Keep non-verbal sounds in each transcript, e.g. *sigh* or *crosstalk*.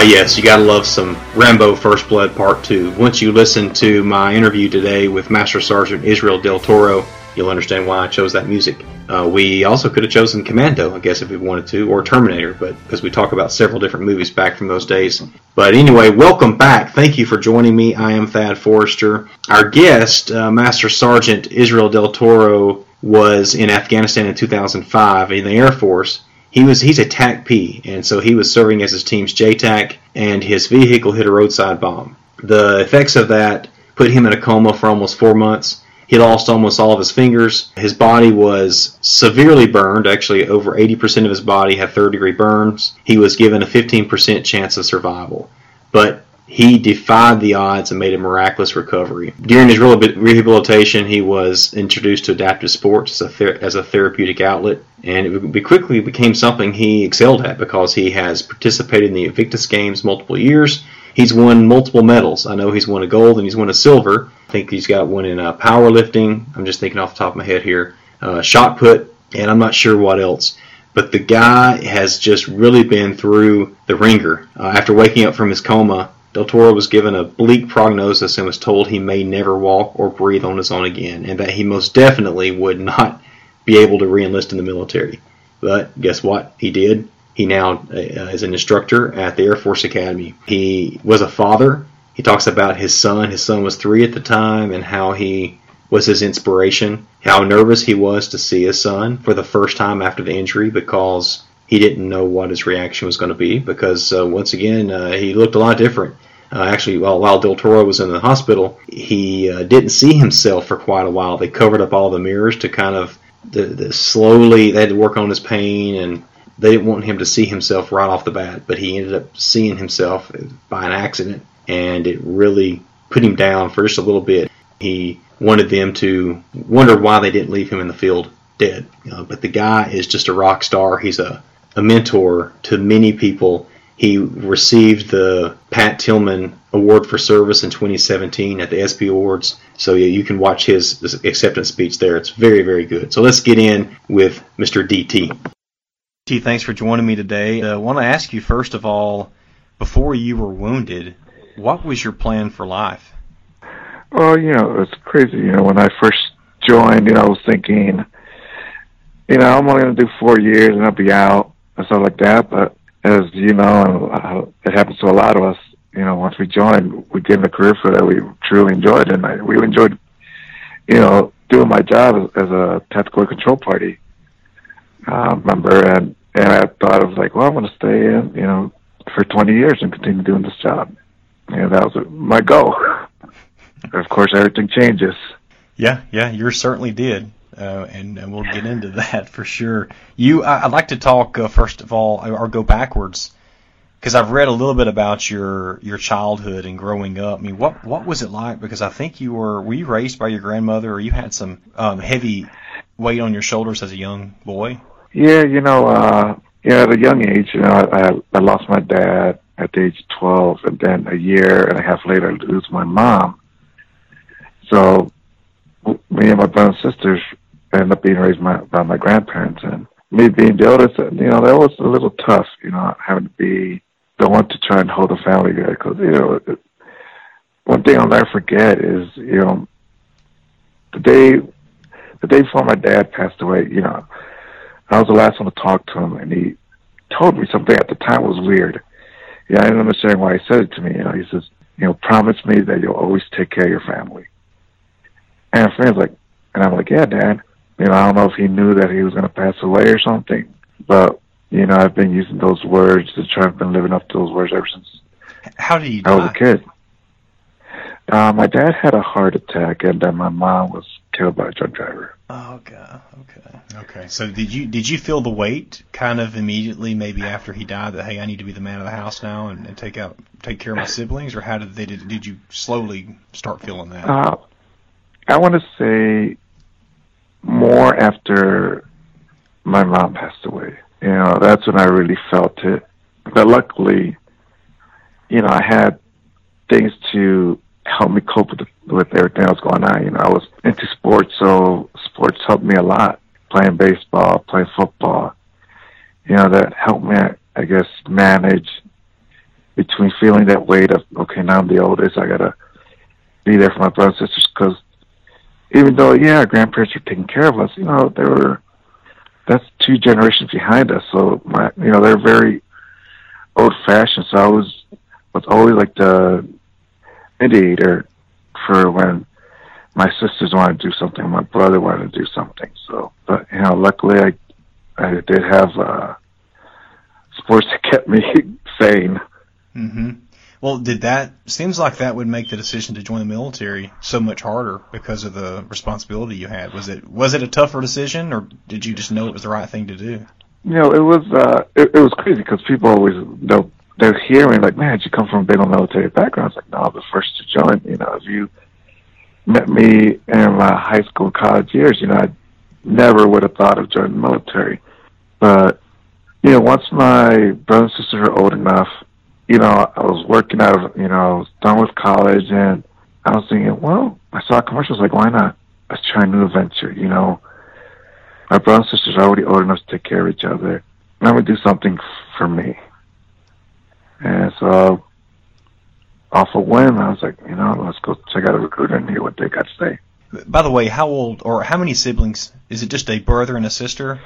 Ah, yes, you gotta love some Rambo First Blood Part 2. Once you listen to my interview today with Master Sergeant Israel Del Toro, you'll understand why I chose that music. Uh, we also could have chosen Commando, I guess, if we wanted to, or Terminator, but because we talk about several different movies back from those days. But anyway, welcome back. Thank you for joining me. I am Thad Forrester. Our guest, uh, Master Sergeant Israel Del Toro, was in Afghanistan in 2005 in the Air Force he was he's a TACP, and so he was serving as his team's JTAC, and his vehicle hit a roadside bomb. The effects of that put him in a coma for almost four months. He lost almost all of his fingers. His body was severely burned. Actually, over 80% of his body had third degree burns. He was given a 15% chance of survival. But he defied the odds and made a miraculous recovery. During his rehabilitation, he was introduced to adaptive sports as a, ther- as a therapeutic outlet, and it quickly became something he excelled at because he has participated in the Invictus Games multiple years. He's won multiple medals. I know he's won a gold and he's won a silver. I think he's got one in uh, powerlifting. I'm just thinking off the top of my head here. Uh, shot put, and I'm not sure what else but the guy has just really been through the ringer. Uh, after waking up from his coma, Del Toro was given a bleak prognosis and was told he may never walk or breathe on his own again, and that he most definitely would not be able to reenlist in the military. But guess what? He did. He now uh, is an instructor at the Air Force Academy. He was a father. He talks about his son. His son was three at the time, and how he was his inspiration. How nervous he was to see his son for the first time after the injury because he didn't know what his reaction was going to be because uh, once again uh, he looked a lot different. Uh, actually, while, while Del Toro was in the hospital, he uh, didn't see himself for quite a while. They covered up all the mirrors to kind of the, the slowly. They had to work on his pain, and they didn't want him to see himself right off the bat. But he ended up seeing himself by an accident, and it really put him down for just a little bit. He wanted them to wonder why they didn't leave him in the field dead. Uh, but the guy is just a rock star. He's a a mentor to many people. He received the Pat Tillman Award for Service in 2017 at the ESPY Awards. So yeah, you can watch his acceptance speech there. It's very, very good. So let's get in with Mr. DT. DT, thanks for joining me today. Uh, I want to ask you first of all, before you were wounded, what was your plan for life? Well, you know, it's crazy. You know, when I first joined, you know, I was thinking, you know, I'm only going to do four years and I'll be out and stuff like that. But as you know, uh, it happens to a lot of us. You know, once we joined, we get in a career for that we truly enjoyed, and I, we enjoyed, you know, doing my job as, as a tactical control party uh, member, and and I thought I was like, well, I'm going to stay in, you know, for 20 years and continue doing this job. And that was my goal. *laughs* of course, everything changes. Yeah, yeah, you certainly did uh, and, and, we'll get into that for sure. You, I, would like to talk uh, first of all, or go backwards, because I've read a little bit about your your childhood and growing up. I mean, what what was it like? Because I think you were were you raised by your grandmother, or you had some um, heavy weight on your shoulders as a young boy? Yeah, you know, uh, yeah, at a young age, you know, I, I lost my dad at the age of 12, and then a year and a half later, I lose my mom. So me and my brothers and sisters ended up being raised my, by my grandparents, and me being the oldest, you know, that was a little tough, you know, having to be the one to try and hold the family together. Because you know, one thing I'll never forget is, you know, the day, the day before my dad passed away, you know, I was the last one to talk to him, and he told me something at the time was weird. Yeah, I didn't understand why he said it to me. You know, he says, you know, promise me that you'll always take care of your family. And friends like, and I'm like, yeah, Dad. You know, I don't know if he knew that he was going to pass away or something, but you know, I've been using those words to try. I've been living up to those words ever since. How did you? I was a kid. Uh, my dad had a heart attack, and then my mom was killed by a drunk driver. Oh god. Okay. Okay. So did you did you feel the weight kind of immediately, maybe after he died, that hey, I need to be the man of the house now and, and take out take care of my siblings, or how did they did did you slowly start feeling that? Uh, I want to say more after my mom passed away. You know, that's when I really felt it. But luckily, you know, I had things to help me cope with, with everything that was going on. You know, I was into sports, so sports helped me a lot. Playing baseball, playing football, you know, that helped me, I guess, manage between feeling that weight of okay, now I'm the oldest, I gotta be there for my brothers and sisters because even though yeah, our grandparents were taking care of us, you know, they were that's two generations behind us. So my you know they're very old fashioned. So I was was always like the mediator for when my sisters wanted to do something, my brother wanted to do something. So, but you know, luckily I I did have uh, sports *laughs* that kept me sane. Mm-hmm. Well, did that seems like that would make the decision to join the military so much harder because of the responsibility you had? Was it was it a tougher decision, or did you just know it was the right thing to do? You know, it was uh, it, it was crazy because people always they'll they're hearing like, man, you come from a big old military background? It's like, no, I was the first to join. You know, if you met me in my high school, college years, you know, I never would have thought of joining the military. But you know, once my brothers and sisters were old enough you know, I was working out, of, you know, I was done with college and I was thinking, well, I saw commercials like, why not? Let's try a new adventure, you know. My brothers and sisters are already old enough to take care of each other. Let me do something for me. And so, off a whim, I was like, you know, let's go check out a recruiter and hear what they got to say. By the way, how old or how many siblings? Is it just a brother and a sister?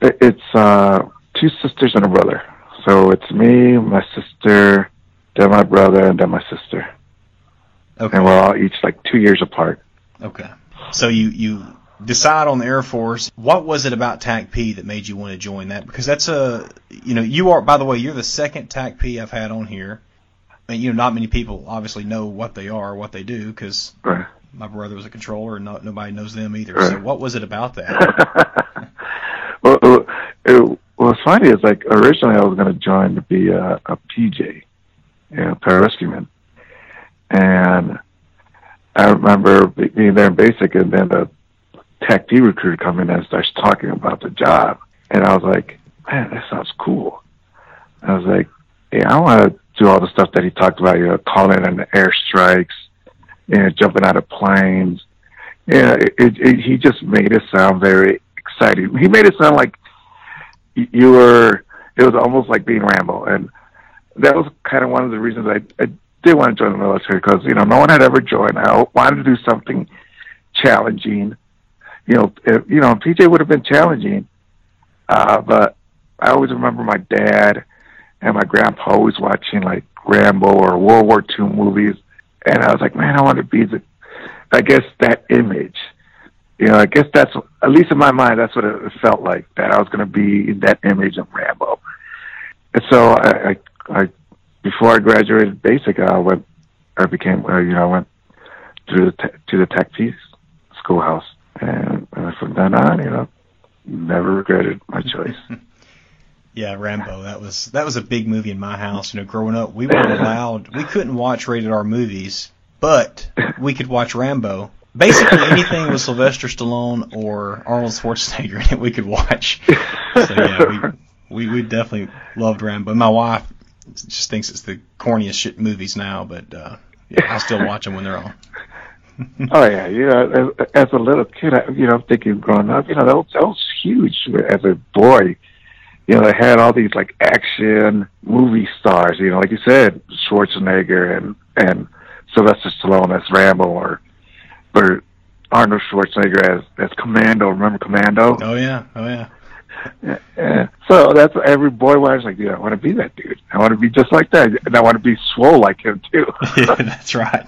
It's uh, two sisters and a brother. So it's me, my sister, then my brother, and then my sister. Okay. And we're all each like two years apart. Okay. So you you decide on the Air Force. What was it about TACP that made you want to join that? Because that's a you know you are by the way you're the second TACP I've had on here. And you know not many people obviously know what they are, what they do, because right. my brother was a controller and not, nobody knows them either. Right. So what was it about that? *laughs* funny is like originally I was going to join to be a, a PJ, you know, pararescueman, and I remember being there in basic, and then the TACP recruiter come in and starts talking about the job, and I was like, man, that sounds cool. I was like, yeah, I want to do all the stuff that he talked about, you know, calling in airstrikes, you know, jumping out of planes. Yeah, it, it, it, he just made it sound very exciting. He made it sound like you were it was almost like being Rambo, and that was kind of one of the reasons I, I did want to join the military because you know no one had ever joined. I wanted to do something challenging. You know, if, you know, PJ would have been challenging, uh, but I always remember my dad and my grandpa always watching like Rambo or World War II movies, and I was like, man, I want to be the, I guess that image you know, I guess that's at least in my mind, that's what it felt like that I was going to be that image of Rambo. And so I, I, I before I graduated basic, I went, I became, uh, you know, I went to the te- to the TACP schoolhouse, and, and from then on, you know, never regretted my choice. *laughs* Yeah, Rambo. That was that was a big movie in my house. You know, growing up, we weren't allowed. We couldn't watch rated R movies, but we could watch Rambo basically anything with Sylvester Stallone or Arnold Schwarzenegger in it we could watch. So yeah, we, we we definitely loved Rambo. My wife just thinks it's the corniest shit movies now, but uh, yeah, I still watch them when they're on. *laughs* oh yeah, you know, as, as a little kid, I, you know, I'm thinking growing up, you know, that was, that was huge as a boy. You know, they had all these like action movie stars. You know, like you said, Schwarzenegger and and Sylvester Stallone as Rambo or or Arnold Schwarzenegger as as Commando. Remember Commando? Oh yeah, oh yeah. Yeah, yeah. So that's what every boy was like, dude, I want to be that dude. I want to be just like that, and I want to be swole like him too. yeah, *laughs* that's right.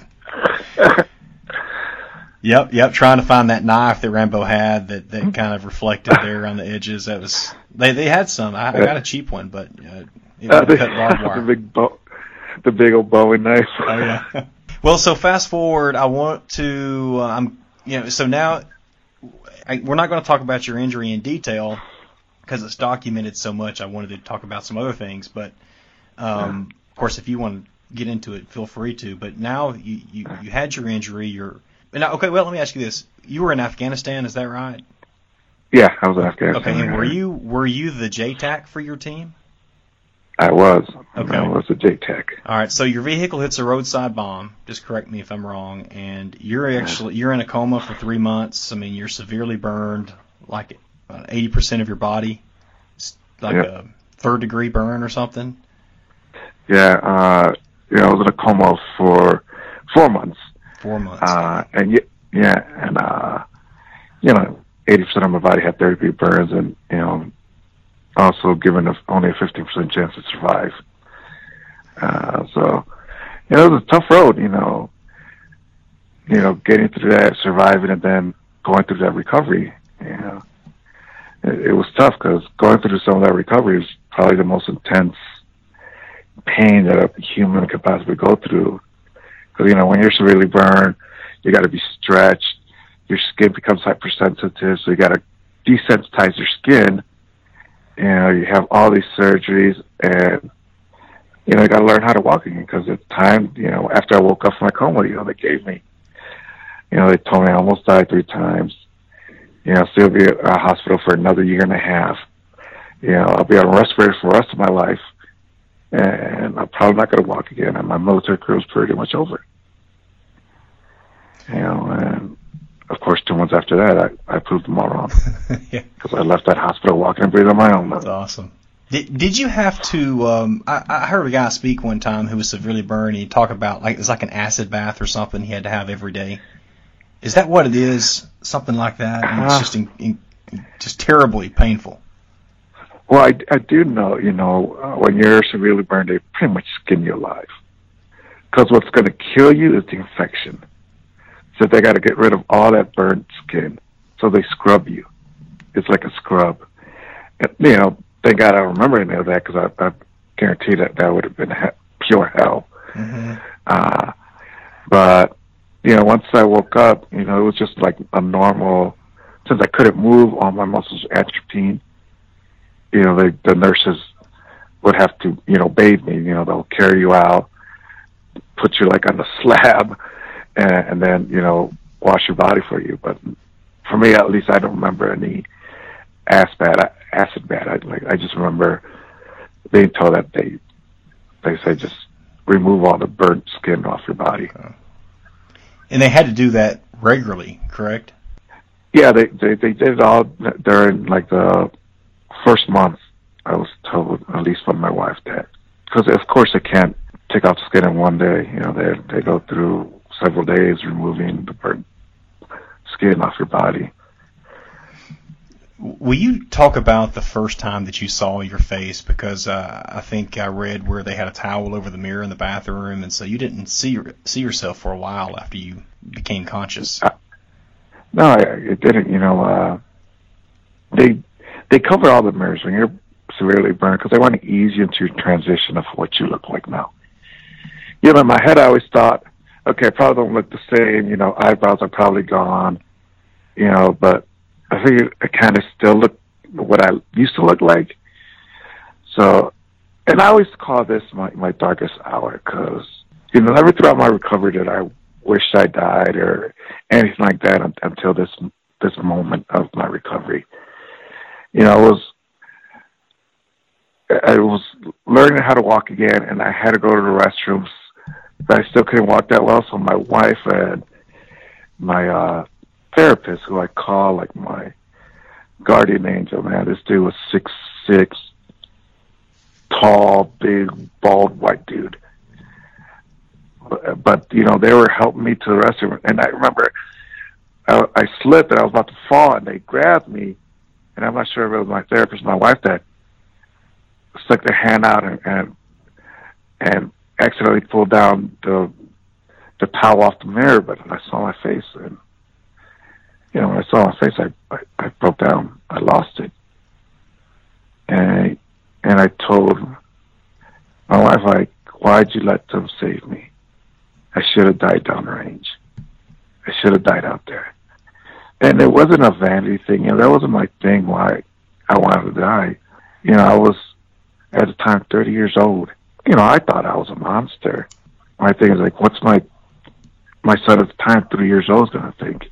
yep, yep. Trying to find that knife that Rambo had that that kind of reflected there on the edges. That was they they had some. I, I got a cheap one, but uh, it uh, the, cut barbed *laughs* wire. the big bow, the big old Bowie knife. oh yeah. *laughs* Well, so fast forward, I want to, uh, I'm, you know, so now I, we're not going to talk about your injury in detail because it's documented so much. I wanted to talk about some other things, but um, yeah. of course, if you want to get into it, feel free to. But now you, you, you had your injury. You're now, okay. Well, let me ask you this: You were in Afghanistan, is that right? Yeah, I was in Afghanistan. Okay, and were you were you the JTAC for your team? I was. Okay. I was a JTAC. All right. So your vehicle hits a roadside bomb. Just correct me if I'm wrong. And you're actually you're in a coma for three months. I mean, you're severely burned, like eighty percent of your body, like yep. a third degree burn or something. Yeah, uh, you know, I was in a coma for four months. Four months. Uh, and y- yeah, and uh, you know, eighty percent of my body had third degree burns, and you know, also given a, only a fifteen percent chance to survive. Uh, so, you know, it was a tough road. You know, you know, getting through that, surviving, and then going through that recovery. You know, it, it was tough because going through some of that recovery is probably the most intense pain that a human could possibly go through. Because you know, when you're severely burned, you got to be stretched. Your skin becomes hypersensitive, so you got to desensitize your skin. You know, you have all these surgeries, and you know, you got to learn how to walk again. Because at the time, you know, after I woke up from my coma, you know, they gave me, you know, they told me I almost died three times. You know, still be at a hospital for another year and a half. You know, I'll be on a respirator for the rest of my life and I'm probably not going to walk again. And my military career is pretty much over. You know, and of course, two months after that, I, I proved them all wrong *laughs* yeah, because I left that hospital walking and breathing on my own. that's awesome. Did, did you have to? Um, I, I heard a guy speak one time who was severely burned. He talked about like it's like an acid bath or something he had to have every day. Is that what it is? Something like that? And it's Uh, just in, in, just terribly painful. Well, I, I do know, you know, uh, when you're severely burned, they pretty much skin you alive. Because what's going to kill you is the infection. So they got to get rid of all that burnt skin. So they scrub you. It's like a scrub. And, you know, thank God I remember any of that because I, I guarantee that that would have been he- pure hell. hmm Uh, but, you know, once I woke up, you know, it was just like a normal, since I couldn't move, all my muscles atrophied. You know, they, the nurses would have to, you know, bathe me. You know, they'll carry you out, put you like on the *laughs* slab, and, and then, you know, wash your body for you. But for me, at least, I don't remember any acid bad. Acid bad. I like. I just remember being told that they, they say just remove all the burnt skin off your body. Oh. And they had to do that regularly, correct? Yeah, they they they did it all during like the first month. I was told, at least from my wife, that because of course they can't take off the skin in one day. You know, they they go through several days removing the burnt skin off your body. Will you talk about the first time that you saw your face? Because uh, I think I read where they had a towel over the mirror in the bathroom, and so you didn't see see yourself for a while after you became conscious. No, I, it didn't. You know, uh, they they cover all the mirrors when you're severely burned because they want to ease you into your transition of what you look like now. You know, in my head, I always thought, okay, I probably don't look the same. You know, eyebrows are probably gone. You know, but I figured I kind of still look what I used to look like. So, and I always call this my my darkest hour because you know, never throughout my recovery did I wish I died or anything like that until this this moment of my recovery. You know, I was I was learning how to walk again, and I had to go to the restrooms, but I still couldn't walk that well. So my wife and my uh, therapist, who I call like my guardian angel, man, this dude was six six, tall, big, bald, white dude but, but you know they were helping me to the restroom, and I remember I, I slipped and I was about to fall, and they grabbed me, and I'm not sure if it was my therapist, or my wife that stuck their hand out and and, and accidentally pulled down the the towel off the mirror, but I saw my face, and you know when I saw my face, I I, I broke down, I lost it, and I, and I told my wife like, why'd you let them save me? I should have died downrange. I should have died out there. And it wasn't a vanity thing. You know, that wasn't my thing why I wanted to die. You know, I was at the time 30 years old. You know, I thought I was a monster. My thing is like, what's my my son at the time, three years old, is going to think?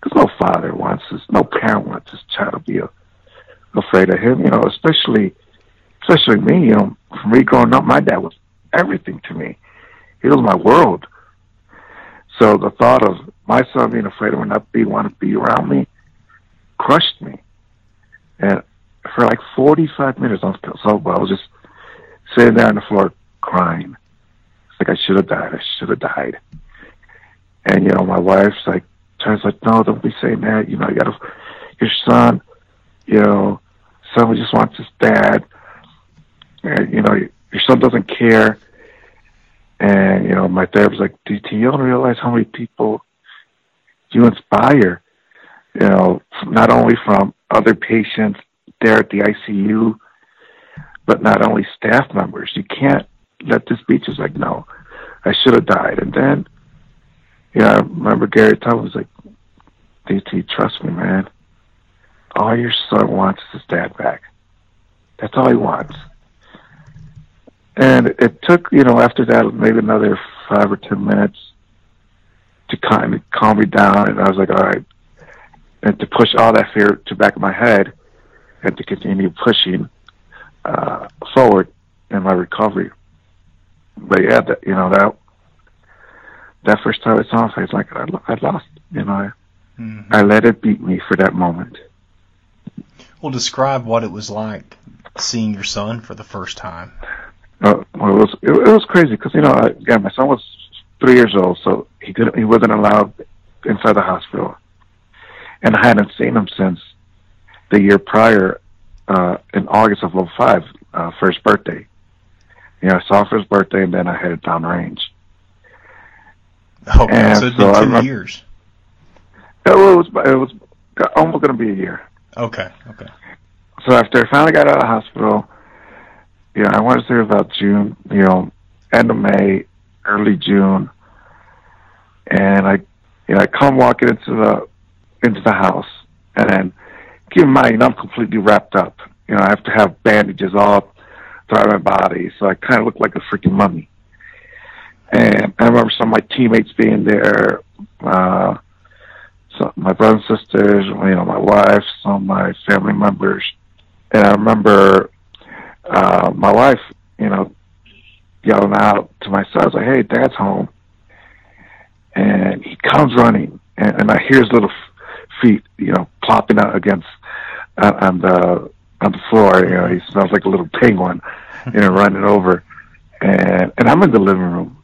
Because no father wants his, no parent wants his child to be a, afraid of him. You know, especially especially me. You know, for me growing up, my dad was everything to me he was my world. So the thought of my son being afraid of me not be want to be around me crushed me. And for like 45 minutes, I was so I was just sitting there on the floor crying. It's like I should have died. I should have died. And you know, my wife's like, turns like, no, don't be saying that. You know, you gotta, your son, you know, son just wants his dad. And you know, your son doesn't care. And you know, my therapist like, DT, you don't realize how many people you inspire. You know, not only from other patients there at the ICU, but not only staff members. You can't let this be just like, no, I should have died. And then, you know, I remember Gary Tubbs was like, DT, trust me, man. All your son wants is his dad back. That's all he wants. And it took, you know, after that, maybe another five or ten minutes to kind of calm me down. And I was like, all right. And to push all that fear to the back of my head and to continue pushing uh, forward in my recovery. But yeah, that, you know, that, that first time I saw him, it's like I, I lost, you know, I, mm-hmm. I let it beat me for that moment. Well, describe what it was like seeing your son for the first time. Uh, well, it was it, it was crazy because you know, I, again, my son was three years old, so he couldn't he wasn't allowed inside the hospital, and I hadn't seen him since the year prior, uh, in August of 05, uh, first birthday. You know, I saw for his birthday, and then I headed down range. Oh, and so it's so been two years. It was it was almost going to be a year. Okay, okay. So after I finally got out of the hospital, you know, I want to say about June, you know, end of May, early June, and I, you know, I come walking into the into the house, and then keep in mind, I'm completely wrapped up. You know, I have to have bandages all throughout my body, so I kind of look like a freaking mummy. And I remember some of my teammates being there, uh, so my brothers and sisters, you know, my wife, some of my family members, and I remember uh, my wife, you know, yelling out to my son, I was like, "Hey, Dad's home," and he comes running, and, and I hear his little feet, you know, plopping out against Uh, on the uh, on the floor. You know, he smells like a little penguin, *laughs* you know, running over, and and I'm in the living room,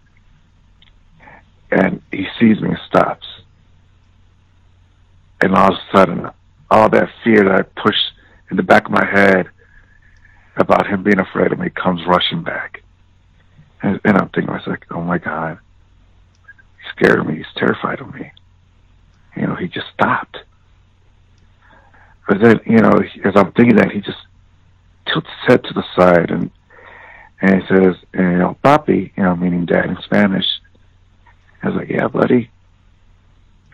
and he sees me and stops, and all of a sudden, all that fear that I pushed in the back of my head about him being afraid of me comes rushing back. And, and I'm thinking, I was like, oh my God, he's scared of me. He's terrified of me. You know, he just stopped. But then, you know, as I'm thinking that, he just tilts his head to the side and and he says, you know, papi, you know, meaning dad in Spanish. I was like, yeah, buddy.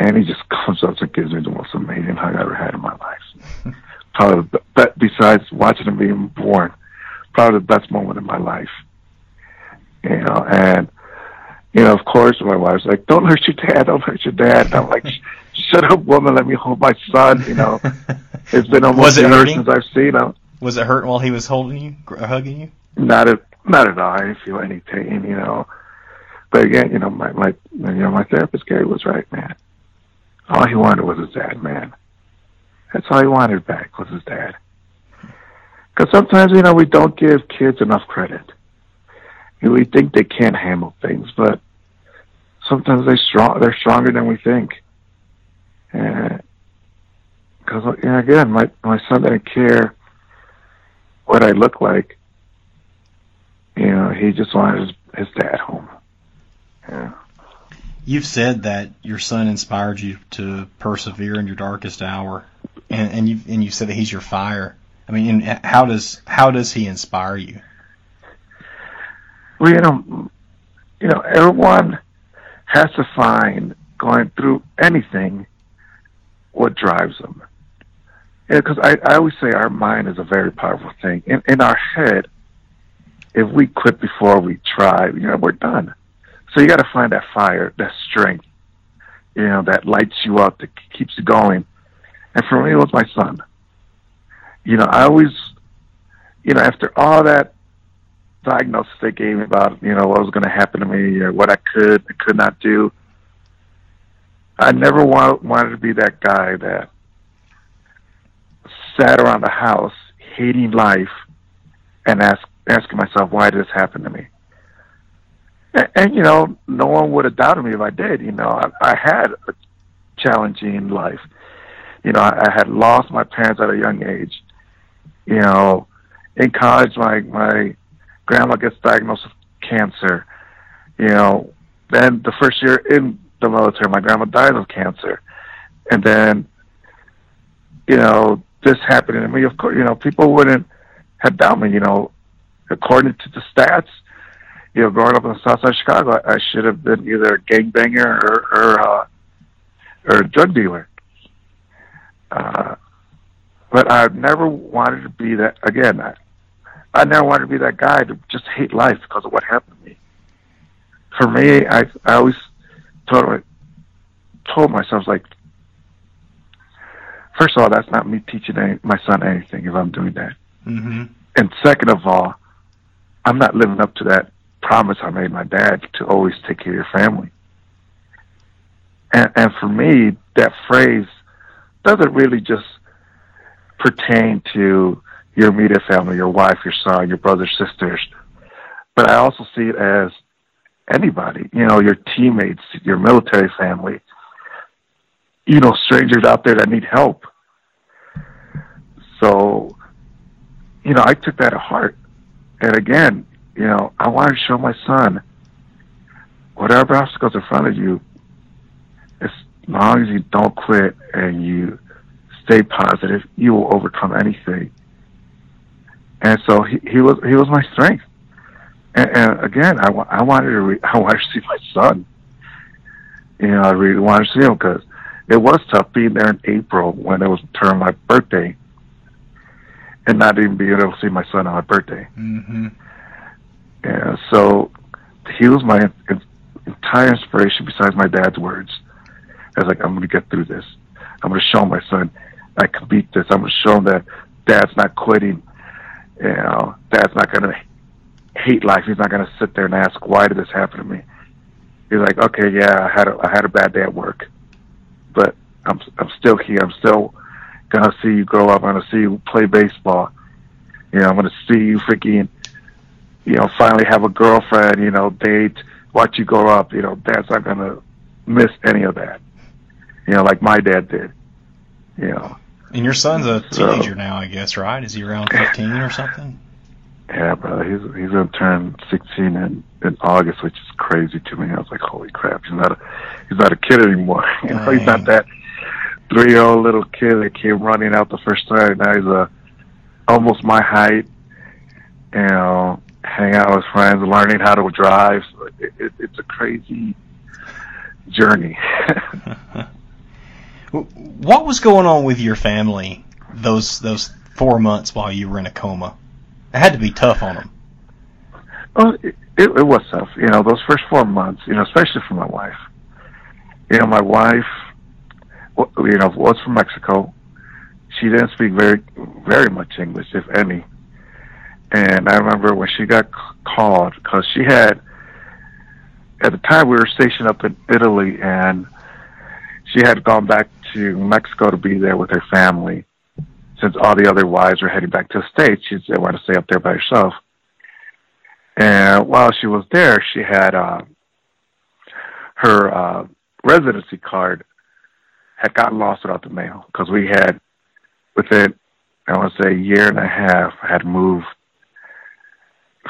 And he just *laughs* comes up and gives me the most amazing hug I ever had in my life. *laughs* probably the best, besides watching him being born, probably the best moment in my life. You know, and you know, of course, my wife's like, "Don't hurt your dad, don't hurt your dad." And I'm like, *laughs* "Shut up, woman, let me hold my son." You know, *laughs* it's been almost was it years since I've seen him. Was it hurting while he was holding you, hugging you? Not at not at all. I didn't feel any pain. You know, but again, you know, my my you know my therapist Gary was right, man. All he wanted was his dad, man. That's all he wanted back was his dad. Because sometimes, you know, we don't give kids enough credit. You know, we think they can't handle things, but sometimes they strong. They're stronger than we think. Uh, because you know, again, my my son didn't care what I look like. You know, he just wanted his, his dad home. Yeah. You've said that your son inspired you to persevere in your darkest hour, and, and you and you said that he's your fire. I mean, how does how does he inspire you? Well, you know, you know, everyone has to find going through anything what drives them. Because I, I always say our mind is a very powerful thing. In, in our head, if we quit before we try, you know, we're done. So you got to find that fire, that strength, you know, that lights you up, that keeps you going. And for me, it was my son. You know, I always, you know, after all that diagnosis they gave me about, you know, what was going to happen to me or what I could and could not do, I never want, wanted to be that guy that sat around the house hating life and ask, asking myself, why did this happen to me? And, and you know, no one would have doubted me if I did. You know, I, I had a challenging life. You know, I, I had lost my parents at a young age. You know, in college, my my grandma gets diagnosed with cancer. You know, then the first year in the military, my grandma died of cancer, and then, you know, this happened to me. Of course, you know, people wouldn't have doubted me. You know, according to the stats, you know, growing up in the South Side of Chicago, I, should have been either a gangbanger or or, uh, or a drug dealer. Uh, but I never wanted to be that again. I, I never wanted to be that guy to just hate life because of what happened to me. For me, I I always told told myself like, first of all, that's not me teaching any, my son anything if I'm doing that. Mm-hmm. And second of all, I'm not living up to that promise I made my dad to always take care of your family. And and for me, that phrase doesn't really just pertain to your immediate family, your wife, your son, your brothers, sisters. But I also see it as anybody, you know, your teammates, your military family, you know, strangers out there that need help. So, you know, I took that to heart. And again, you know, I wanted to show my son whatever obstacles in front of you, as long as you don't quit and you stay positive, you will overcome anything. And so he, he was he was my strength. And, and again, I, I wanted to re- *laughs* I wanted to see my son. You know, I really wanted to see him because it was tough being there in April when it was turn my birthday, and not even being able to see my son on my birthday. Mm-hmm. And so he was my entire inspiration besides my dad's words. I was like, I'm going to get through this. I'm going to show my son I can beat this. I'm going to show him that dad's not quitting. You know, dad's not going to hate life. He's not going to sit there and ask, why did this happen to me? He's like, okay, yeah, I had a, I had a bad day at work, but I'm I'm still here. I'm still gonna see you grow up. I'm gonna see you play baseball. You know, I'm gonna see you freaking, you know, finally have a girlfriend. You know, date, watch you grow up. You know, dad's not gonna miss any of that. You know, like my dad did. You know. And your son's a teenager so, now, I guess, right? Is he around 15 or something? Yeah, brother. He's he's gonna turn 16 in in August, which is crazy to me. I was like, holy crap! He's not a he's not a kid anymore. *laughs* you know, he's not that three year old little kid that came running out the first time. Now he's a almost my height. You know, hang out with friends, learning how to drive. So it, it, it's a crazy journey. *laughs* what was going on with your family those those four months while you were in a coma? It had to be tough on them. Well, it, it, was tough. You know, those first four months. You know, especially for my wife. You know, my wife, you know, was from Mexico. She didn't speak very, very much English, if any. And I remember when she got called because she had, at the time, we were stationed up in Italy, and she had gone back to Mexico to be there with her family since all the other wives were heading back to the States, she didn't want to stay up there by herself. And while she was there, she had uh, her uh, residency card had gotten lost without the mail because we had, within, I want to say, a year and a half, had moved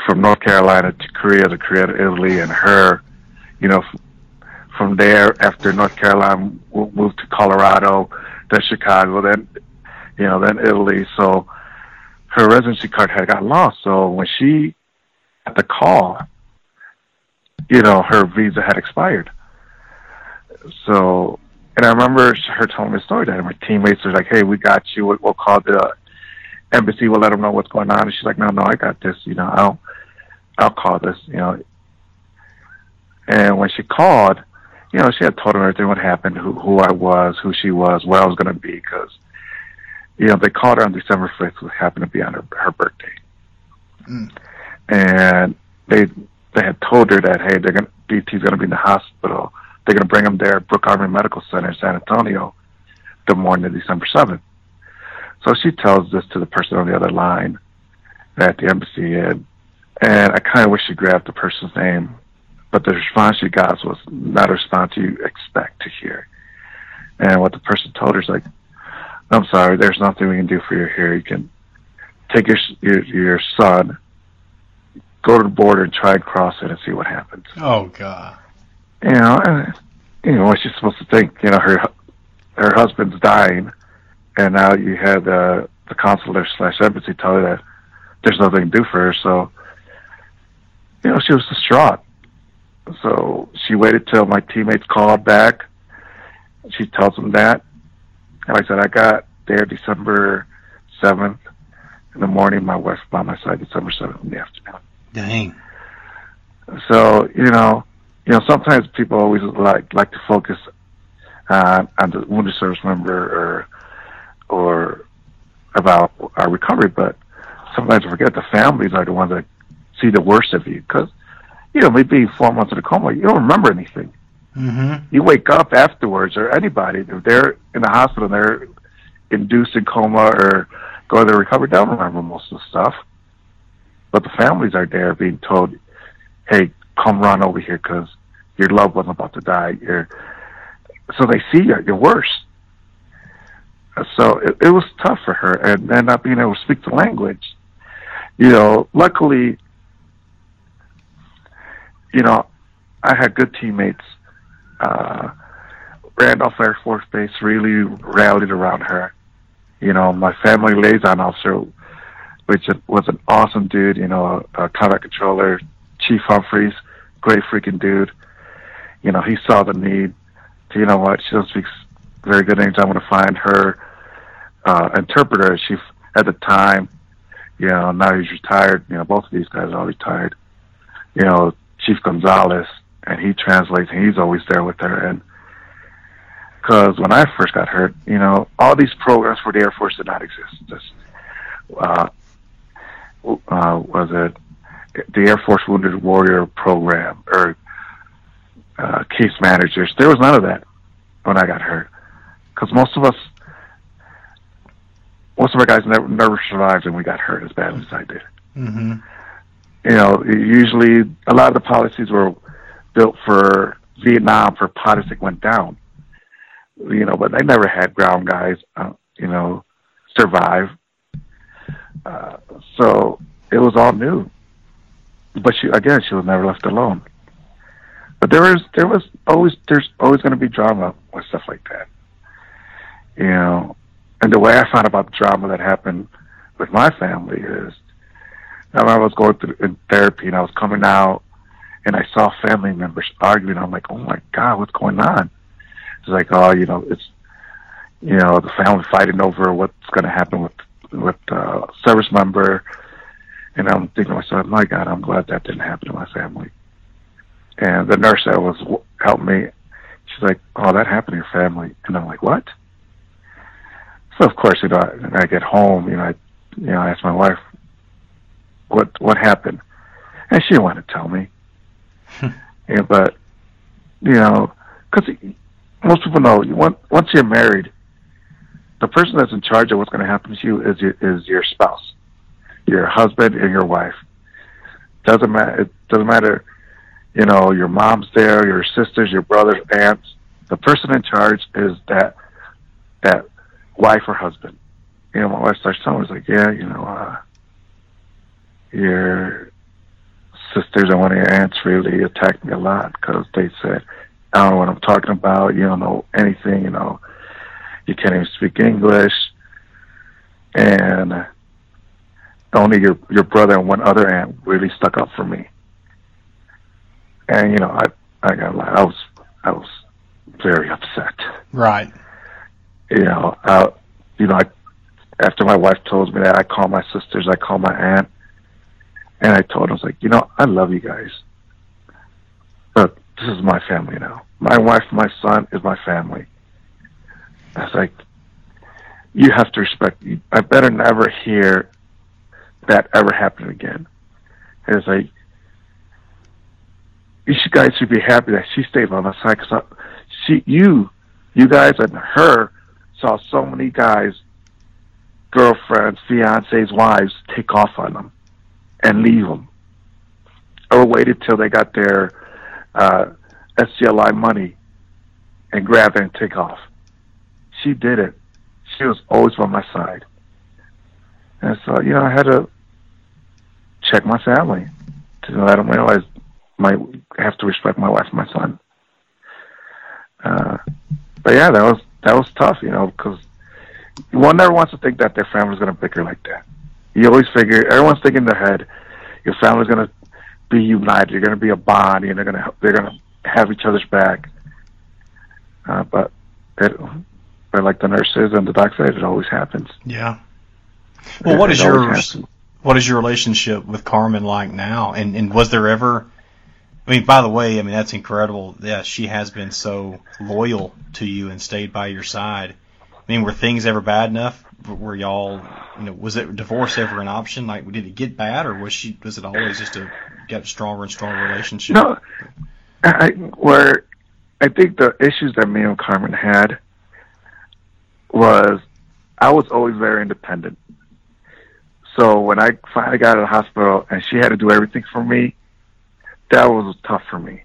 from North Carolina to Korea, to Korea to Italy, and her, you know, from there after North Carolina moved to Colorado, then Chicago, then you know, then Italy. So her residency card had got lost. So when she got the call, you know, her visa had expired. So, and I remember her telling me the story that my teammates were like, "Hey, we got you. We'll, we'll call the embassy. We'll let them know what's going on." And she's like, "No, no, I got this. You know, I'll, I'll call this. You know." And when she called, you know, she had told them everything what happened, who who I was, who she was, where I was going to be, because you know, they called her on December 5th, which happened to be on her, her birthday. Mm. And they they had told her that, hey, they're gonna, DT's going to be in the hospital. They're going to bring him there at Brooke Army Medical Center in San Antonio the morning of December 7th. So she tells this to the person on the other line at the embassy, and And I kind of wish she grabbed the person's name, but the response she got was not a response you expect to hear. And what the person told her is like, I'm sorry, there's nothing we can do for you here. You can take your your, your son, go to the border and try and cross it and see what happens. Oh God. You know, and you know what she's supposed to think. You know, her her husband's dying, and now you had uh, the consular slash embassy tell her that there's nothing to do for her. So, you know, she was distraught. So she waited till my teammates called back. She tells them that, and like I said, I got there December seventh in the morning. My wife by my side December seventh in the afternoon. Dang. So you know, you know, sometimes people always like like to focus uh, on the wounded service member or or about our recovery, but sometimes I forget the families are the ones that see the worst of you because you know maybe four months in a coma, you don't remember anything. Mm-hmm. You wake up afterwards, or anybody if they're in the hospital, and they're induced in coma or go to recovery, they don't remember most of the stuff. But the families are there being told, "Hey, come run over here because your loved one's about to die." You're, so they see you, you're worse. So it, it was tough for her, and then not being able to speak the language. You know, luckily, you know, I had good teammates. Uh, Randolph Air Force Base really rallied around her. You know, my family liaison officer, which was an awesome dude, you know, a, combat controller, Chief Humphreys, great freaking dude. You know, he saw the need to, you know what, she doesn't speak very good English. I'm going to find her uh, interpreter. She, at the time, you know, now he's retired. You know, both of these guys are retired. You know, Chief Gonzalez, and he translates, and he's always there with her. And because when I first got hurt, you know, all these programs for the Air Force did not exist. Just, uh, uh, was it the Air Force Wounded Warrior Program or uh, case managers? There was none of that when I got hurt, because most of us, most of our guys never never survived, and we got hurt as badly as I did. Mm-hmm. You know, usually a lot of the policies were built for Vietnam for pilots that went down. You know, but they never had ground guys, uh, you know, survive. Uh, so it was all new. But she again, she was never left alone. But there was there was always there's always going to be drama with stuff like that. You know, and the way I found about drama that happened with my family is, I was going through in therapy and I was coming out and I saw family members arguing. I'm like, oh my god, what's going on? It's like, oh, you know, it's you know the family fighting over what's going to happen with with uh, service member, and I'm thinking to myself, my God, I'm glad that didn't happen to my family. And the nurse that was helping me, she's like, oh, that happened to your family, and I'm like, what? So of course, you know, when I get home, you know, I, you know, I ask my wife, what what happened, and she didn't want to tell me. *laughs* yeah, but you know, because most people know once once you're married, the person that's in charge of what's going to happen to you is your is your spouse, your husband and your wife. Doesn't matter. It doesn't matter. You know, your mom's there, your sisters, your brothers, aunts. The person in charge is that that wife or husband. You know, my wife starts telling me, "It's like, yeah, you know, uh, your sisters and one of your aunts really attacked me a lot because they said, I don't know what I'm talking about. You don't know anything. You know, you can't even speak English, and only your your brother and one other aunt really stuck up for me. And you know, I I got I was I was very upset. Right. You know, uh, you know, I, after my wife told me that, I called my sisters, I called my aunt, and I told him, I was like, you know, I love you guys, but this is my family now. My wife, my son is my family. I was like, you have to respect me. I better never hear that ever happen again. And it's like, you guys should be happy that she stayed on my side because she, you, you guys and her saw so many guys, girlfriends, fiancés, wives take off on them and leave them. or waited till they got their uh, SGLI money and grab it and take off. She did it. She was always by my side. And so, you know, I had to check my family to let them realize my I have to respect my wife and my son. Uh, but yeah, that was that was tough, you know, because one never wants to think that their family's gonna bicker like that. You always figure everyone's thinking in their head, your family's gonna be united. You're gonna be a bond, and they're gonna they're gonna have each other's back. Uh, but it, but like the nurses and the doctor said, it always happens. Yeah. Well, what is your what is your relationship with Carmen like now? And and was there ever? I mean, by the way, I mean that's incredible. Yeah, she has been so loyal to you and stayed by your side. I mean, were things ever bad enough? Were y'all, you know, was it divorce ever an option? Like, did it get bad, or was she? Was it always just a get stronger and stronger relationship? No, I, where I think the issues that me and Carmen had was I was always very independent. So when I finally got out of the hospital and she had to do everything for me, that was tough for me.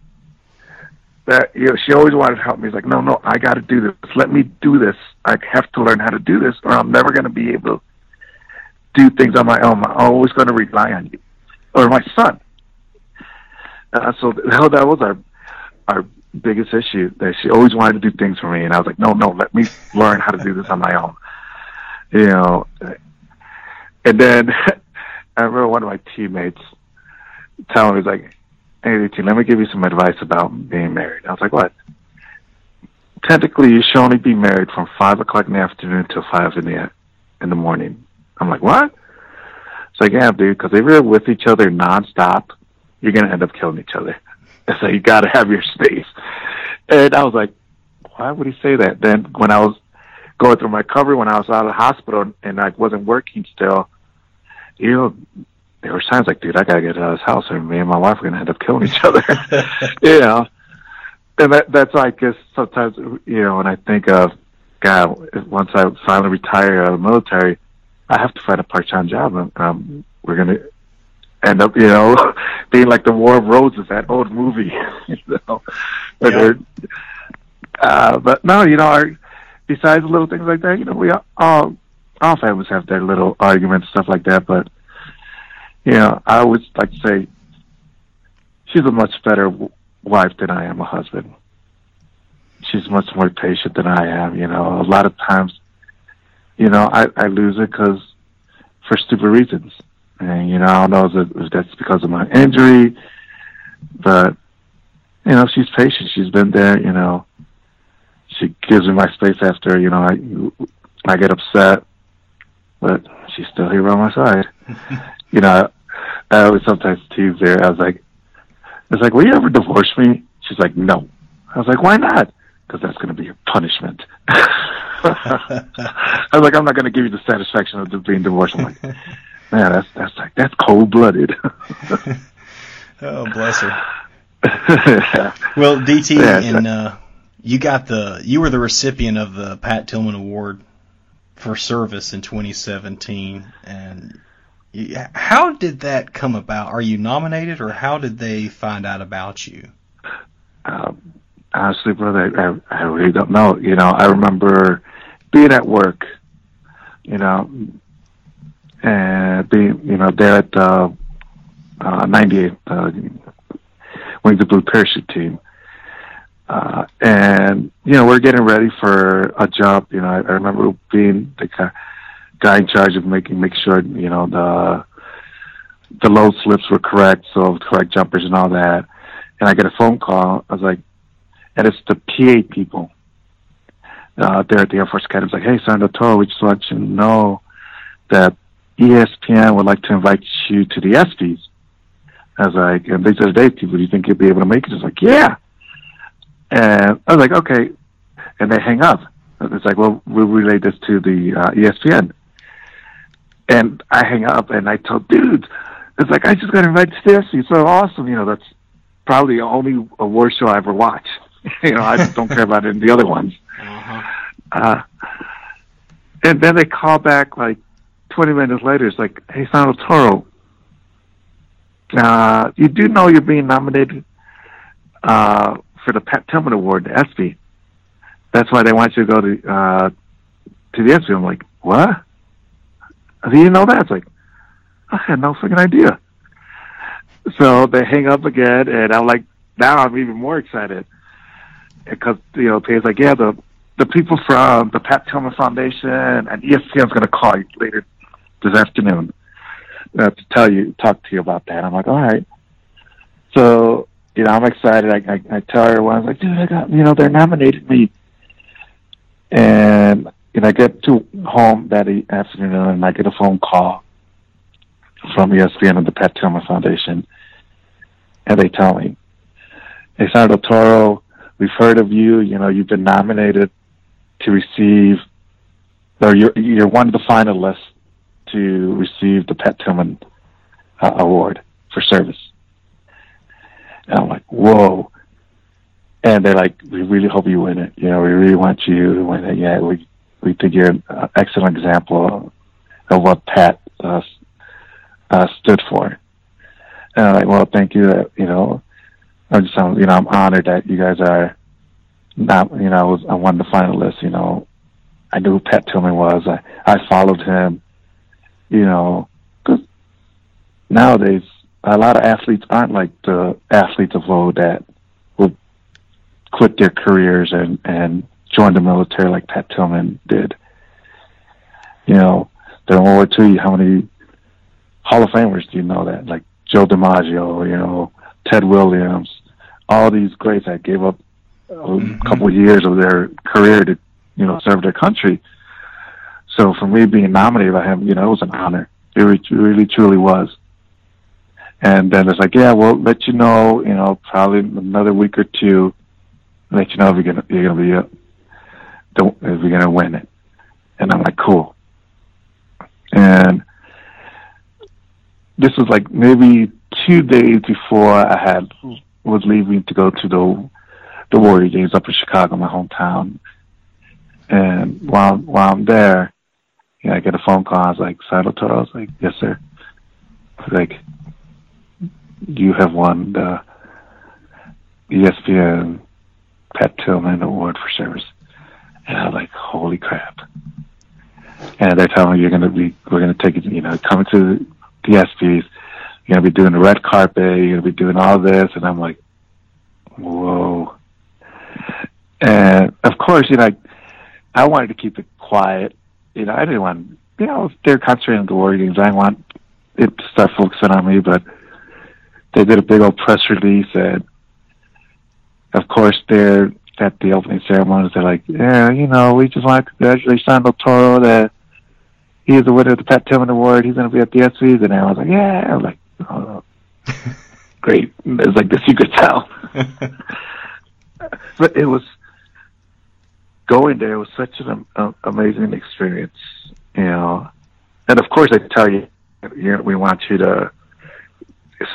That you know, she always wanted to help me. It's like, no, no, I got to do this. Let me do this. I have to learn how to do this, or I'm never going to be able to do things on my own. I'm always going to rely on you or my son. Uh, so that was our our biggest issue. That she always wanted to do things for me, and I was like, no, no, let me learn how to do this on my own. You know, and then *laughs* I remember one of my teammates telling me, "He's like, hey, let me give you some advice about being married." I was like, "What?" Technically, you should only be married from five o'clock in the afternoon till five in the in the morning. I'm like, "What?" It's like, "Yeah, dude, because if you're with each other nonstop, you're gonna end up killing each other. *laughs* So you got to have your space." And I was like, "Why would he say that?" Then when I was going through my recovery, when I was out of the hospital and I wasn't working still, you know, there were times like, dude, I gotta get out of this house, or me and my wife are gonna end up killing each other. *laughs* you know, and that that's like just sometimes, you know, when I think of God, once I finally retire out of the military, I have to find a part-time job, and um, we're gonna end up, you know, *laughs* being like the War of Roses, that old movie. *laughs* you know, yeah. uh, but no, you know, our, besides little things like that, you know, we all all families have their little arguments, stuff like that. But know, I always like to say she's a much better wife than I am a husband. She's much more patient than I am. You know, a lot of times, you know, I I lose it because for stupid reasons, and you know, I don't know if, if that's because of my injury, but you know, she's patient. She's been there. You know, she gives me my space after you know I I get upset but she's still here by my side. *laughs* you know, I always sometimes tease her. I was like, "It's like, will you ever divorce me?" She's like, "No." I was like, "Why not?" Because that's going to be your punishment. *laughs* I was like, "I'm not going to give you the satisfaction of being divorced." I'm like, "Man, that's that's like that's cold blooded." *laughs* oh, bless her. *laughs* Well, DT, yeah, and uh, you got the you were the recipient of the Pat Tillman Award for service in 2017. And how did that come about? Are you nominated, or how did they find out about you? Um, honestly, brother, I, I really don't know. You know, I remember being at work, you know, and being, you know, there at the uh, 98 uh, Wings of Blue Parachute team. Uh, and, you know, we're getting ready for a job. You know, I, I remember being the guy in charge of making, make sure, you know, the, the load slips were correct. So correct jumpers and all that. And I get a phone call. I was like, and it's the PA people, uh, there at the Air Force Academy. It's like, Hey, Sandro Toro, we just want you to know that ESPN would like to invite you to the ESPYs. I was like, and these are the dates, people. Do you think you'll be able to make it? It's like, yeah. And I was like, okay. And they hang up. It's like, well, we'll relay this to the uh, ESPN. And I hang up and I told dudes, it's like, I just got invited to this. It's so awesome. You know, that's probably the only award show I ever watch. *laughs* you know, I just don't care about any of the other ones. Uh-huh. Uh, and then they call back like 20 minutes later. It's like, hey, Sandro Toro, uh, you do know you're being nominated uh, for the Pat Tillman Award, the ESPY. That's why they want you to go to uh, to the ESPY. I'm like, what? I didn't know that. It's like, I had no freaking idea. So they hang up again, and I'm like, now I'm even more excited because you know, it's like, yeah, the the people from the Pat Tillman Foundation and ESPN's going to call you later this afternoon uh, to tell you, talk to you about that. I'm like, all right. So you know, I'm excited. I, I, I tell everyone, I'm like, dude, I got, you know, they're nominated me. And, know, I get to home that afternoon and I get a phone call from ESPN and the Pat Tillman Foundation. And they tell me, hey, Senator Toro, we've heard of you. You know, you've been nominated to receive, or you're, you're one of the finalists to receive the Pat Tillman uh, Award for service. And I'm like, whoa. And they're like, we really hope you win it. You know, we really want you to win it. Yeah, we we you're an excellent example of what Pat uh, uh, stood for. And I'm like, well, thank you. You know, I'm just, you know, I'm honored that you guys are not, you know, I was I won the finalists. You know, I knew who Pat Tillman was. I I followed him. You know, because nowadays a lot of athletes aren't like the athletes of old that would quit their careers and and join the military like Pat Tillman did. You know, during World War II, how many Hall of Famers do you know that? Like Joe DiMaggio, you know, Ted Williams, all these greats that gave up a mm-hmm. couple of years of their career to, you know, serve their country. So for me being nominated by him, you know, it was an honor. It really, really truly was. And then it's like, yeah, we'll let you know, you know, probably another week or two, let you know if you're gonna you're gonna be don't if you're gonna win it. And I'm like, cool. And this was like maybe two days before I had was leaving to go to the the Warrior games up in Chicago, my hometown. And while while I'm there, you know, I get a phone call. I was like, Saddle I was like, yes, sir. Like, you have won the ESPN Pat Tillman Award for Service. And I'm like, holy crap. And they're telling me you're going to be, we're going to take it, you know, coming to the ESPYs, you're going to be doing the red carpet, you're going to be doing all this. And I'm like, whoa. And of course, you know, I, wanted to keep it quiet. You know, I didn't want, you know, they're concentrating on the Warrior games. I want it to start focusing on me, but they did a big old press release and of course they're at the opening ceremonies they're like, Yeah, you know, we just want to congratulate Sean Toro that he is the winner of the Pat Tillman Award, he's gonna be at the ESPYs and I was like, Yeah I was like, Oh *laughs* great. It's like the secret tell. *laughs* but it was going there was such an um, amazing experience, you know. And of course, I tell you, you know, we want you to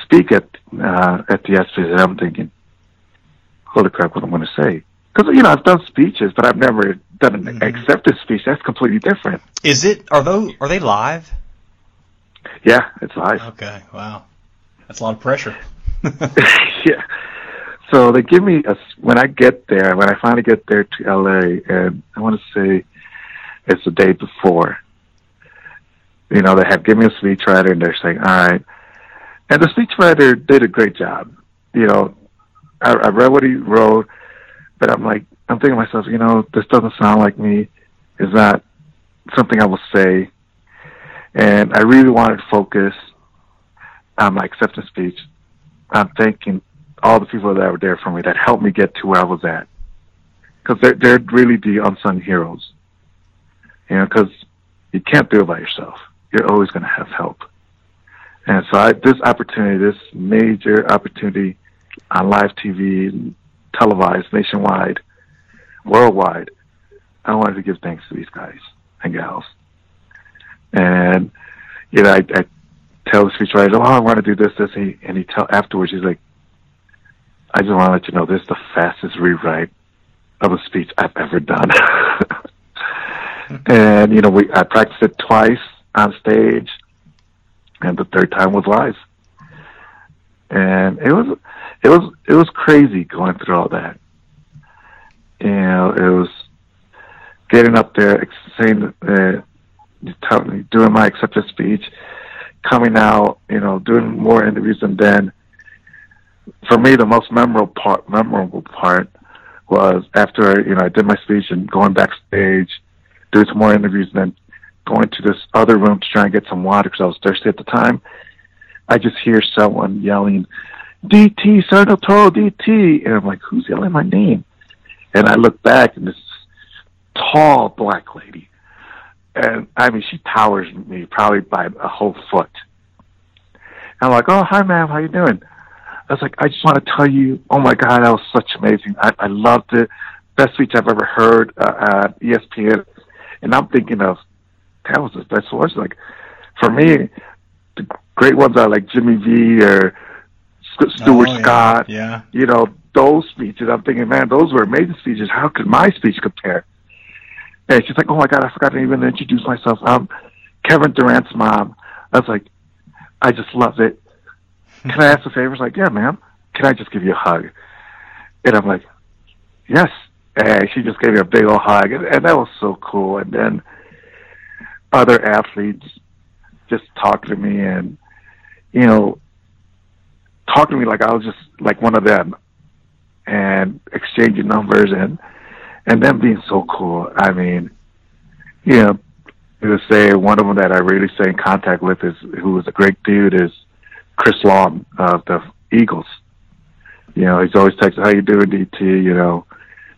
speak at uh, at the ESPYs, and I'm thinking, holy crap, what I'm going to say? Because you know I've done speeches, but I've never done an mm-hmm. accepted speech. That's completely different. Is it? Are those? Are they live? Yeah, it's live. Okay, wow, that's a lot of pressure. *laughs* *laughs* yeah. So they give me a when I get there, when I finally get there to LA, and I want to say it's the day before. You know, they have given me a speechwriter, and they're saying, "All right, and the speechwriter did a great job. You know, I, I read what he wrote, but I'm like, I'm thinking to myself, you know, this doesn't sound like me. Is that something I will say? And I really wanted to focus on my acceptance speech. I'm thanking all the people that were there for me that helped me get to where I was at. Because they're, they're really the unsung heroes. You know, because you can't do it by yourself. You're always going to have help. And so I, this opportunity, this major opportunity on live TV, televised nationwide, worldwide, I wanted to give thanks to these guys and gals. And, you know, I, I tell the speechwriter, oh, I want to do this, this, and he, and he tell afterwards, he's like, I just want to let you know this is the fastest rewrite of a speech I've ever done. *laughs* and, you know, we, I practiced it twice on stage and the third time was live. And it was it was it was crazy going through all that. You know, it was getting up there, saying, uh, doing my acceptance speech, coming out, you know, doing more interviews, and then for me, the most memorable part, memorable part was after you know I did my speech and going backstage, doing some more interviews, and then going to this other room to try and get some water because I was thirsty at the time. I just hear someone yelling, "DT, Sergeant Toro, DT," and I'm like, "Who's yelling my name?" And I look back, and this tall black lady, and I mean, she towers me probably by a whole foot. And I'm like, "Oh, hi, ma'am. How you doing?" I was like, I just want to tell you, oh my God, that was such amazing. I, I loved it. Best speech I've ever heard uh, at ESPN. And I'm thinking of, that was the best words. Like, for me, the great ones are like Jimmy V or Stuart Oh. Scott. Yeah. You know, those speeches. I'm thinking, man, those were amazing speeches. How could my speech compare? And she's like, oh my God, I forgot to even introduce myself. I'm Kevin Durant's mom. I was like, I just love it. Can I ask a favor? She's like, yeah, ma'am. Can I just give you a hug? And I'm like, yes. And she just gave me a big old hug, and, and that was so cool. And then other athletes just talking to me, and you know, talking to me like I was just like one of them, and exchanging numbers, and and them being so cool. I mean, you know, to say one of them that I really stay in contact with is who was a great dude is Chris Long of the Eagles. You know, he's always texting, "How you doing, DT?" You know,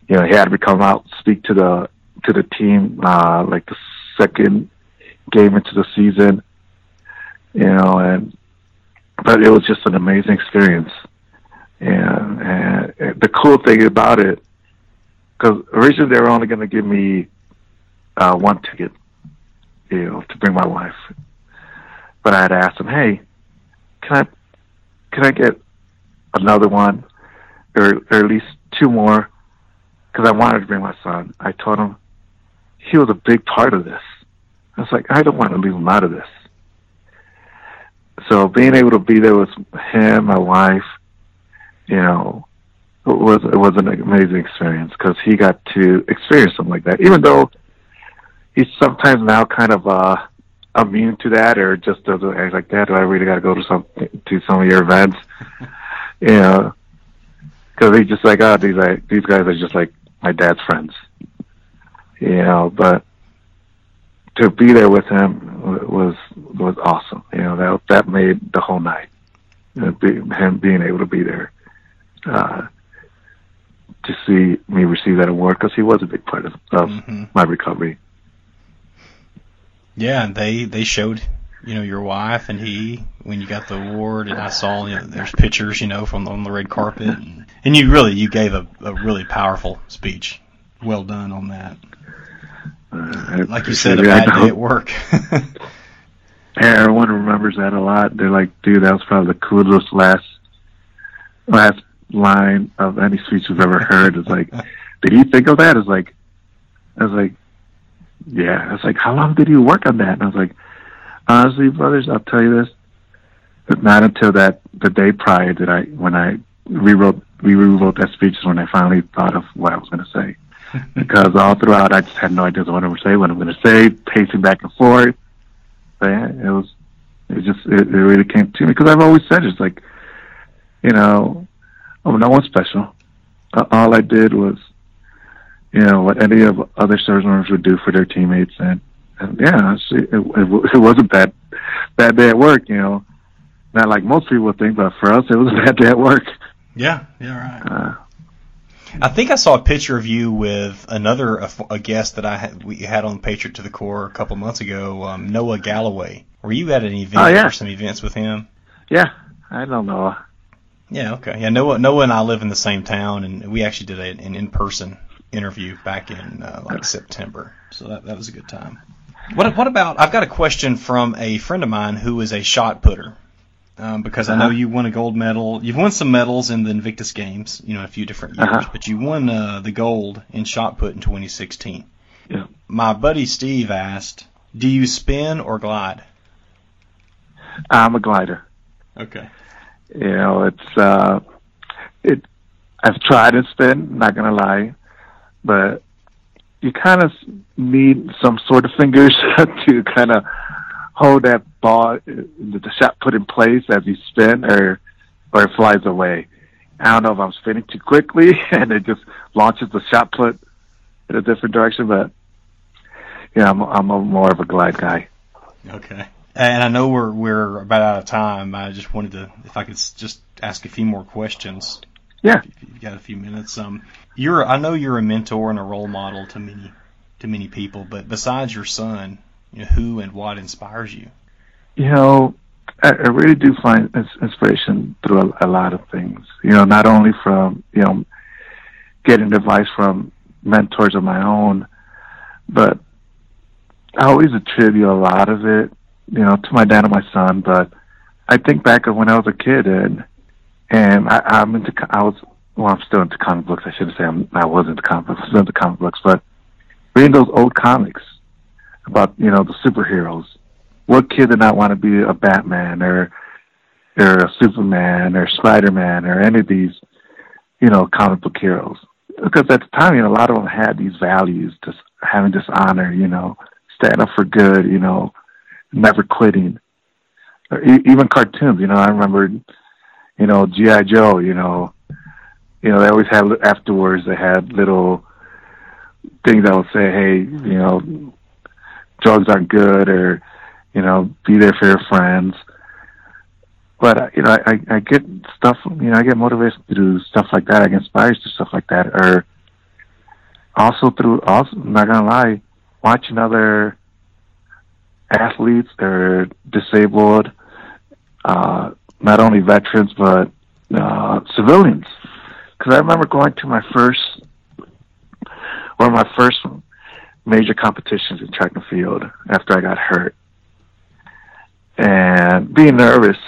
you know, he had me come out speak to the to the team uh, like the second game into the season. You know, and but it was just an amazing experience. And, and, the cool thing about it, because originally they were only going to give me uh, one ticket, you know, to bring my wife. But I had asked them, "Hey, can I can I get another one, or, or at least two more? Because I wanted to bring my son." I told him he was a big part of this. I was like, I don't want to leave him out of this. So being able to be there with him, my wife, you know, it was it was an amazing experience because he got to experience something like that. Even though he's sometimes now kind of uh immune to that or just doesn't act like that. Do I really got to go to some to some of your events? *laughs* you know, because he's just like, oh, these are, these guys are just like my dad's friends. You know, but to be there with him was was awesome. You know, that that made the whole night. You know, be, him being able to be there uh, to see me receive that award because he was a big part of, of Mhm. my recovery. Yeah, and they they showed you know your wife and he when you got the award, and I saw you know there's pictures you know from on the red carpet, and, and you really you gave a, a really powerful speech. Well done on that. Uh, Like you said, a it. bad day at work. *laughs* Yeah, everyone remembers that a lot. They're like, dude, that was probably the coolest last last line of any speech we've ever heard. It's like, *laughs* did you think of that? It's like, I was like, yeah. It's like, how long did you work on that? And I was like, honestly, brothers, I'll tell you this, but not until that the day prior did I when I rewrote we rewrote that speech is when I finally thought of what I was going to say. Because all throughout I just had no idea what I'm going to say, what I'm going to say, pacing back and forth. But yeah, it was, it just, it, it really came to me because I've always said it's like, you know, oh, no one's special. Uh, all I did was, you know, what any of other service members would do for their teammates, and, and yeah, it, it, it wasn't bad, bad day at work, you know. Not like most people think, but for us, it was a *laughs* bad day at work. yeah, yeah, right. Uh, I think I saw a picture of you with another a, a guest that I had, we had on Patriot to the Core a couple months ago, um, Noah Galloway. Were you at an event Oh, yeah. or some events with him? yeah, I don't know. Yeah, okay. Yeah, Noah, Noah and I live in the same town, and we actually did a, an in-person interview back in uh, like September. So that that was a good time. What what about? I've got a question from a friend of mine who is a shot putter. Um, because I know Uh-huh. you won a gold medal. You've won some medals in the Invictus Games, you know, a few different years, Uh-huh. but you won uh, the gold in shot put in 2016. Yeah. My buddy Steve asked, "Do you spin or glide?" I'm a glider. Okay. You know, it's uh, it. I've tried to spin. Not gonna lie, but you kind of need some sort of fingers *laughs* to kind of hold that ball, the shot put in place as you spin, or or it flies away. I don't know if I'm spinning too quickly *laughs* and it just launches the shot put in a different direction, but yeah, I'm I'm a more of a glide guy. Okay. And I know we're we're about out of time. I just wanted to, if I could just ask a few more questions. Yeah. If you've got a few minutes. Um, you're I know you're a mentor and a role model to many to many people, but besides your son, you know, who and what inspires you? You know, I, I really do find inspiration through a, a lot of things. You know, not only from you know getting advice from mentors of my own, but I always attribute a lot of it, you know, to my dad and my son. But I think back of when I was a kid and and I, I'm into I was well, I'm still into comic books. I shouldn't say I'm, I was into comic books. I'm still into comic books, but reading those old comics about you know the superheroes. What kid did not want to be a Batman or or a Superman or Spider Man or any of these you know comic book heroes? Because at the time, you know, a lot of them had these values, just having this honor, you know, stand up for good, you know, never quitting. Or e- even cartoons, you know, I remember, you know, GI Joe, you know, you know, they always had afterwards. They had little things that would say, "Hey, you know, drugs aren't good," or you know, be there for your friends. But uh, you know, I, I get stuff. You know, I get motivated to do stuff like that. I get inspired to stuff like that, or also through. Also, I'm not gonna lie, watching other athletes are disabled, uh, not only veterans but uh, civilians. Because I remember going to my first, one of my first major competitions in track and field after I got hurt, being nervous,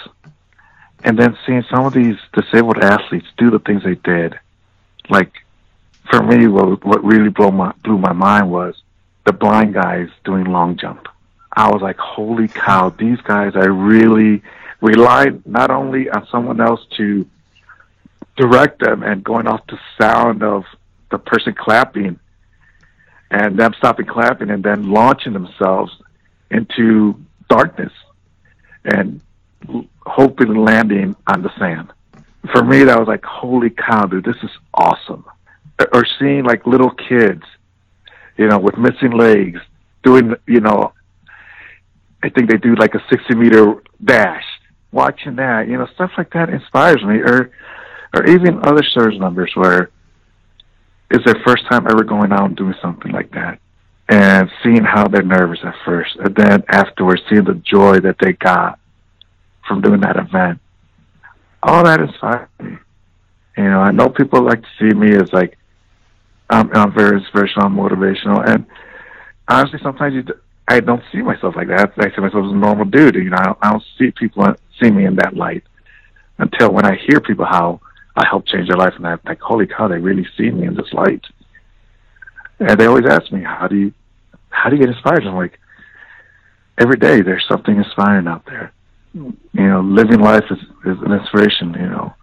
and then seeing some of these disabled athletes do the things they did. Like for me, what what really blew my blew my mind was the blind guys doing long jump. I was like, holy cow, these guys are really relying not only on someone else to direct them and going off the sound of the person clapping and them stopping clapping and then launching themselves into darkness and hoping landing on the sand. For me, that was like, holy cow, dude, this is awesome. Or seeing like little kids you know, with missing legs, doing, you know, I think they do like a 60 meter dash. Watching that, you know, stuff like that inspires me. Or, or even other service members where it's their first time ever going out and doing something like that. And seeing how they're nervous at first, and then afterwards seeing the joy that they got from doing that event. All that inspires me. You know, I know people like to see me as like I'm, I'm very inspirational, I'm motivational, and honestly, sometimes you, I don't see myself like that. I see myself as a normal dude. You know, I don't, I don't see people see me in that light until when I hear people how I help change their life, and I'm like, holy cow, they really see me in this light. And they always ask me, how do you, how do you get inspired? I'm like, every day there's something inspiring out there. You know, living life is, is an inspiration. You know,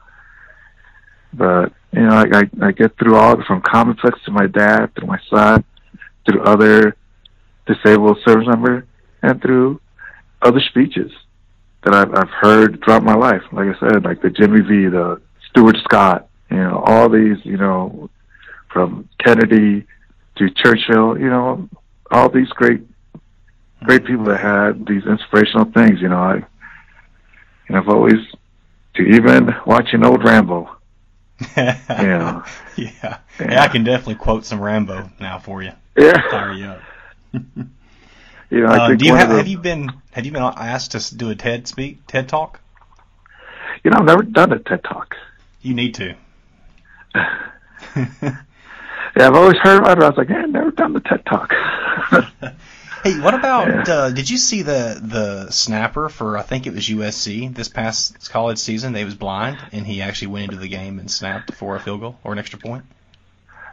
but you know, I, I, I get through all from books to my dad, through my son, through other disabled service members, and through other speeches that I've, I've heard throughout my life. Like I said, like the Jimmy V, the Stuart Scott, you know, all these, you know, from Kennedy to Churchill, you know, all these great, great people that had these inspirational things. You know, I, and I've always, to even watching old Rambo, *laughs* yeah. yeah. yeah. Yeah. I can definitely quote some Rambo now for you. Yeah. Fire you up. *laughs* you know, I uh, think do you have, the, have you been have you been asked to do a TED speak TED talk? You know, I've never done a TED talk. You need to. *laughs* yeah, I've always heard about it. I was like, I've never done the TED talk. *laughs* Hey, what about? Yeah. Uh, did you see the the snapper for? I think it was USC this past college season. They was blind, and he actually went into the game and snapped for a field goal or an extra point.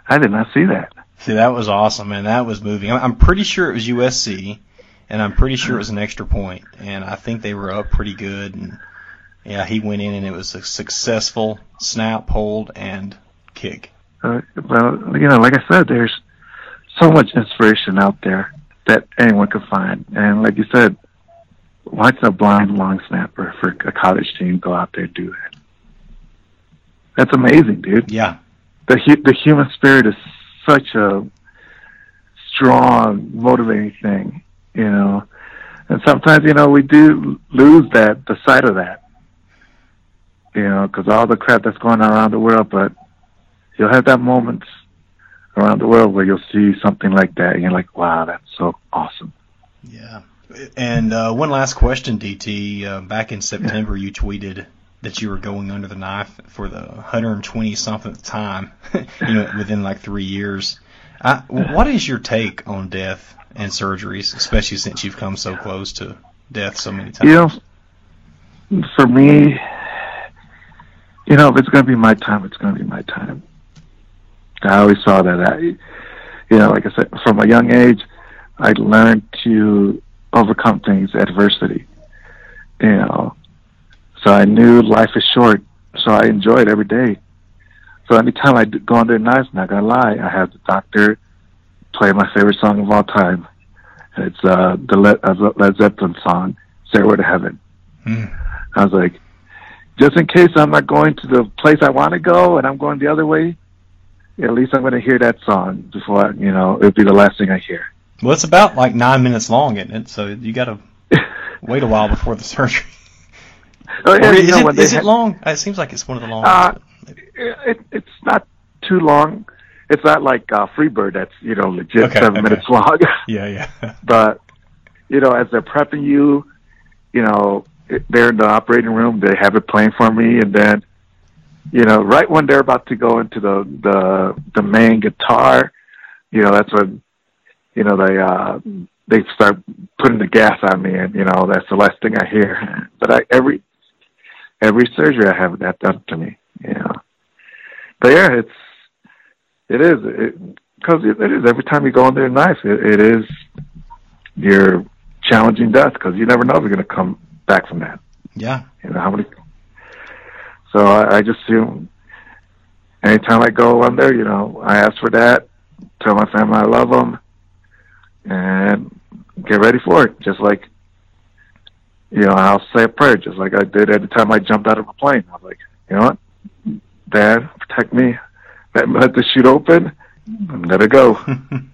I did not see that. See, that was awesome, man. That was moving. I'm pretty sure it was USC, and I'm pretty sure it was an extra point, and I think they were up pretty good, and Yeah, he went in and it was a successful snap, hold, and kick. Uh, well, you know, like I said, there's so much inspiration out there that anyone can find, and like you said, watch a blind long snapper for a college team go out there and do that. That's amazing, dude. Yeah. The hu- the human spirit is such a strong, motivating thing, you know. And sometimes, you know, we do lose that the sight of that, you know, because all the crap that's going on around the world. But you'll have that moment around the world where you'll see something like that, and you're like, "Wow, that's so awesome." Yeah. And uh, one last question, DT. Uh, back in September, you tweeted that you were going under the knife for the 120 something time, *laughs* you know, within like three years. I, what is your take on death and surgeries, especially since you've come so close to death so many times? You know, for me, you know, if it's going to be my time, it's going to be my time. I always saw that. I, you know, like I said, from a young age, I learned to overcome things, adversity. You know, so I knew life is short, so I enjoy it every day. So anytime I go under a knife, not gonna lie, I have the doctor play my favorite song of all time. It's uh, the Led, uh, Led Zeppelin song, "Stairway to Heaven." Hmm. I was like, just in case I'm not going to the place I want to go and I'm going the other way, at least I'm going to hear that song before I, you know it'll be the last thing I hear. Well, it's about like nine minutes long, isn't it? So you got to *laughs* wait a while before the surgery. Oh, yeah, is know, it, when it long? It seems like it's one of the longest. Uh, it, it's not too long. It's not like uh, Freebird that's you know legit Okay, seven okay. minutes long. *laughs* yeah, yeah. *laughs* but you know, as they're prepping you, you know, they're in the operating room. They have it playing for me, and then you know, right when they're about to go into the the the main guitar, you know, that's when you know they uh they start putting the gas on me, and you know, that's the last thing I hear. *laughs* But I every every surgery I have that done to me, you know. But yeah, it's it is because it, it is every time you go under a knife, it, it is your challenging death because you never know if you're going to come back from that. Yeah. You know how many. So I, I just assume anytime I go on there, you know, I ask for that, tell my family I love them, and get ready for it. Just like, you know, I'll say a prayer, just like I did every time I jumped out of a plane. I was like, you know what, Dad, protect me. Let, the chute open. I'm gonna go.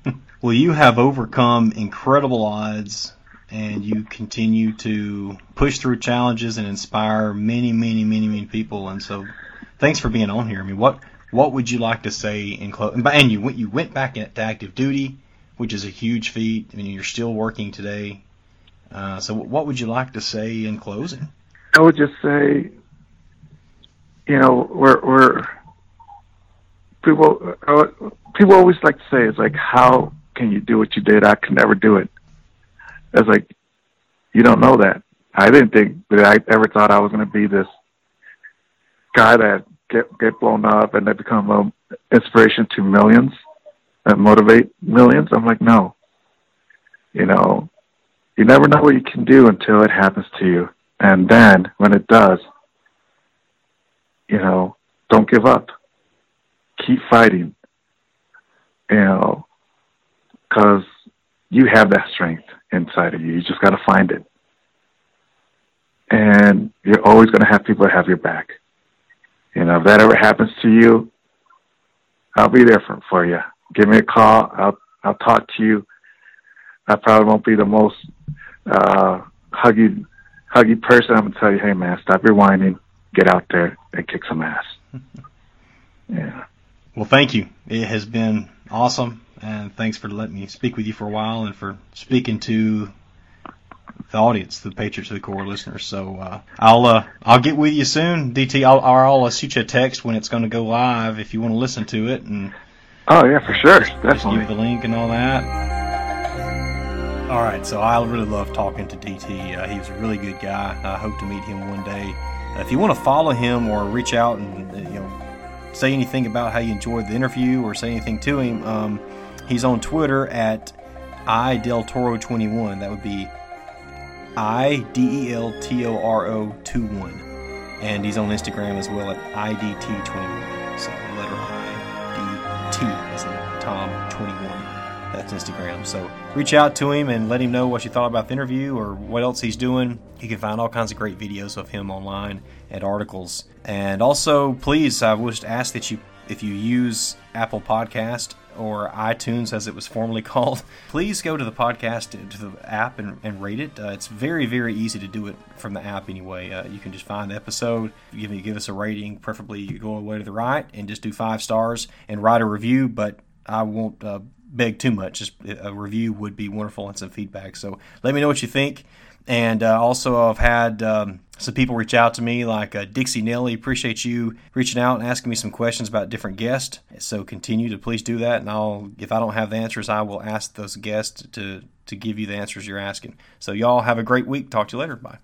*laughs* well, you have overcome incredible odds and you continue to push through challenges and inspire many, many, many, many people. And so, thanks for being on here. I mean, what what would you like to say in close? And you went you went back to active duty, which is a huge feat. I mean, you're still working today. Uh, so, what would you like to say in closing? I would just say, you know, we're we're people. People always like to say, "It's like, how can you do what you did? I could never do it." It's like, you don't know that. I didn't think that I ever thought I was going to be this guy that get get blown up and then become an inspiration to millions and motivate millions. I'm like, no. You know, you never know what you can do until it happens to you. And then when it does, you know, don't give up. Keep fighting. You know, because you have that strength inside of you. You just got to find it. And you're always going to have people that have your back. You know, if that ever happens to you, I'll be there for, for you. Give me a call. I'll I'll talk to you. I probably won't be the most uh, huggy huggy person. I'm gonna tell you, hey man, stop your whining, get out there and kick some ass. *laughs* yeah. Well, thank you. It has been awesome, and thanks for letting me speak with you for a while and for speaking to the audience, the Patriots of the Core listeners. So uh, I'll uh, I'll get with you soon, DT. I'll, or I'll uh, shoot you a text when it's going to go live if you want to listen to it, and Oh yeah, for sure, just, just definitely. give you the link and all that. All right, so I really love talking to DT. Uh, he was a really good guy. I hope to meet him one day. Uh, if you want to follow him or reach out and uh, you know say anything about how you enjoyed the interview or say anything to him, um, he's on Twitter at i del toro 21. That would be I D E L T O R O 2 1. and he's on Instagram as well at IDT21. So letter I, D, T as in Tom 21. That's Instagram. So reach out to him and let him know what you thought about the interview or what else he's doing. You can find all kinds of great videos of him online and articles. And also, please, I would ask that you, if you use Apple Podcast or iTunes as it was formerly *laughs* called, please go to the podcast to the app and, and rate it. Uh, it's very very easy to do it from the app anyway. Uh, you can just find the episode, give give us a rating, preferably you go away to the right and just do five stars and write a review. But I won't uh, beg too much. Just a review would be wonderful and some feedback. So let me know what you think. And uh, also, I've had um, some people reach out to me, like uh, Dixie Nelly. Appreciate you reaching out and asking me some questions about different guests. So continue to please do that, and I'll if I don't have the answers, I will ask those guests to to give you the answers you're asking. So y'all have a great week. Talk to you later. Bye.